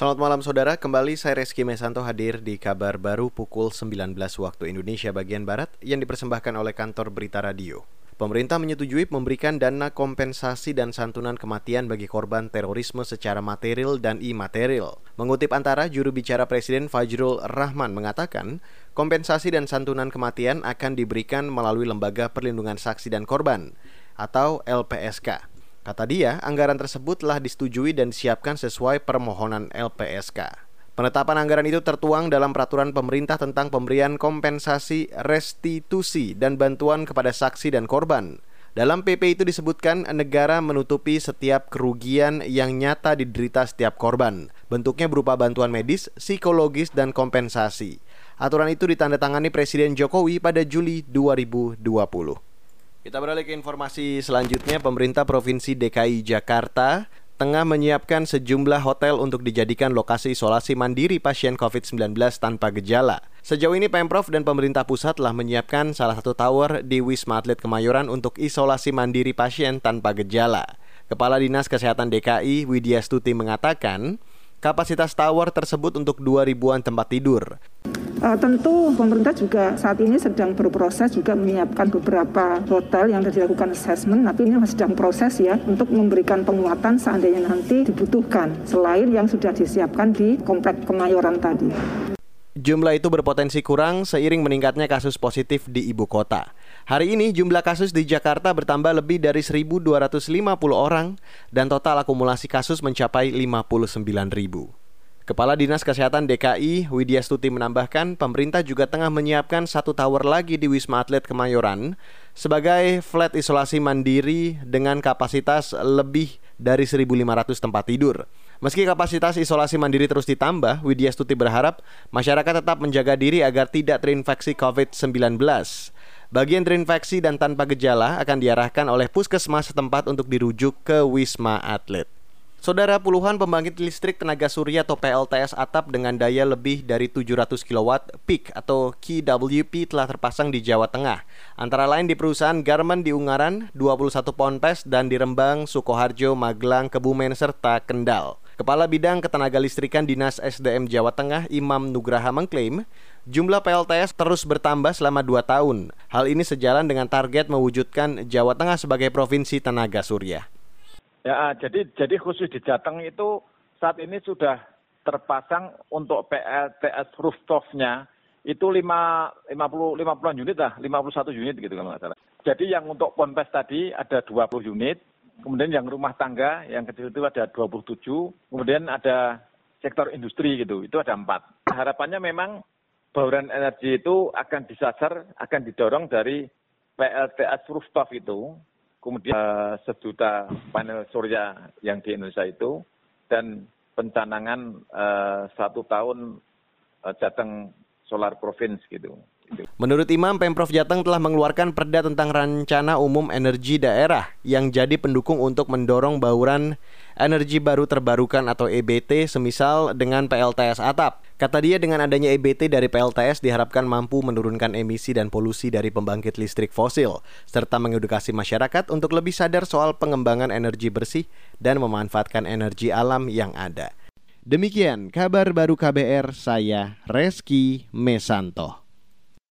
Selamat malam saudara, kembali saya Reski Mesanto hadir di kabar baru pukul 19 waktu Indonesia bagian Barat yang dipersembahkan oleh kantor Berita Radio. Pemerintah menyetujui memberikan dana kompensasi dan santunan kematian bagi korban terorisme secara material dan imaterial. Mengutip antara juru bicara Presiden Fajrul Rahman mengatakan, kompensasi dan santunan kematian akan diberikan melalui Lembaga Perlindungan Saksi dan Korban atau LPSK. Kata dia, anggaran tersebut telah disetujui dan disiapkan sesuai permohonan LPSK. Penetapan anggaran itu tertuang dalam peraturan pemerintah tentang pemberian kompensasi, restitusi, dan bantuan kepada saksi dan korban. Dalam PP itu disebutkan negara menutupi setiap kerugian yang nyata diderita setiap korban. Bentuknya berupa bantuan medis, psikologis, dan kompensasi. Aturan itu ditandatangani Presiden Jokowi pada Juli 2020. Kita beralih ke informasi selanjutnya. Pemerintah Provinsi DKI Jakarta tengah menyiapkan sejumlah hotel untuk dijadikan lokasi isolasi mandiri pasien COVID-19 tanpa gejala. Sejauh ini Pemprov dan pemerintah pusat telah menyiapkan salah satu tower di Wisma Atlet Kemayoran untuk isolasi mandiri pasien tanpa gejala. Kepala Dinas Kesehatan DKI Widya Stuti mengatakan, kapasitas tower tersebut untuk 2 ribuan tempat tidur. Uh, tentu pemerintah juga saat ini sedang berproses juga menyiapkan beberapa hotel yang dilakukan assessment, tapi ini masih sedang proses ya untuk memberikan penguatan seandainya nanti dibutuhkan selain yang sudah disiapkan di komplek Kemayoran tadi. Jumlah itu berpotensi kurang seiring meningkatnya kasus positif di ibu kota. Hari ini jumlah kasus di Jakarta bertambah lebih dari 1.250 orang dan total akumulasi kasus mencapai 59 ribu. Kepala Dinas Kesehatan DKI Widya Stuti menambahkan pemerintah juga tengah menyiapkan satu tower lagi di Wisma Atlet Kemayoran sebagai flat isolasi mandiri dengan kapasitas lebih dari 1.500 tempat tidur. Meski kapasitas isolasi mandiri terus ditambah, Widya Stuti berharap masyarakat tetap menjaga diri agar tidak terinfeksi COVID-19. Bagian terinfeksi dan tanpa gejala akan diarahkan oleh puskesmas setempat untuk dirujuk ke Wisma Atlet. Saudara puluhan pembangkit listrik tenaga surya atau PLTS atap dengan daya lebih dari 700 kW peak atau KWP telah terpasang di Jawa Tengah. Antara lain di perusahaan Garmen di Ungaran, 21 Ponpes dan di Rembang, Sukoharjo, Magelang, Kebumen serta Kendal. Kepala Bidang Ketenaga Listrikan Dinas SDM Jawa Tengah Imam Nugraha mengklaim jumlah PLTS terus bertambah selama 2 tahun. Hal ini sejalan dengan target mewujudkan Jawa Tengah sebagai provinsi tenaga surya. Ya, jadi jadi khusus di Jateng itu saat ini sudah terpasang untuk PLTS rooftopnya itu 5 50 50 unit lah, 51 unit gitu kalau nggak salah. Jadi yang untuk ponpes tadi ada 20 unit, kemudian yang rumah tangga yang kecil itu ada 27, kemudian ada sektor industri gitu, itu ada 4. Harapannya memang bauran energi itu akan disasar, akan didorong dari PLTS rooftop itu kemudian uh, sejuta panel surya yang di Indonesia itu, dan pencanangan uh, satu tahun uh, Jateng Solar Province gitu. Menurut Imam, Pemprov Jateng telah mengeluarkan perda tentang rencana umum energi daerah yang jadi pendukung untuk mendorong bauran energi baru terbarukan atau EBT semisal dengan PLTS atap. Kata dia dengan adanya EBT dari PLTS diharapkan mampu menurunkan emisi dan polusi dari pembangkit listrik fosil serta mengedukasi masyarakat untuk lebih sadar soal pengembangan energi bersih dan memanfaatkan energi alam yang ada. Demikian kabar baru KBR saya Reski Mesanto.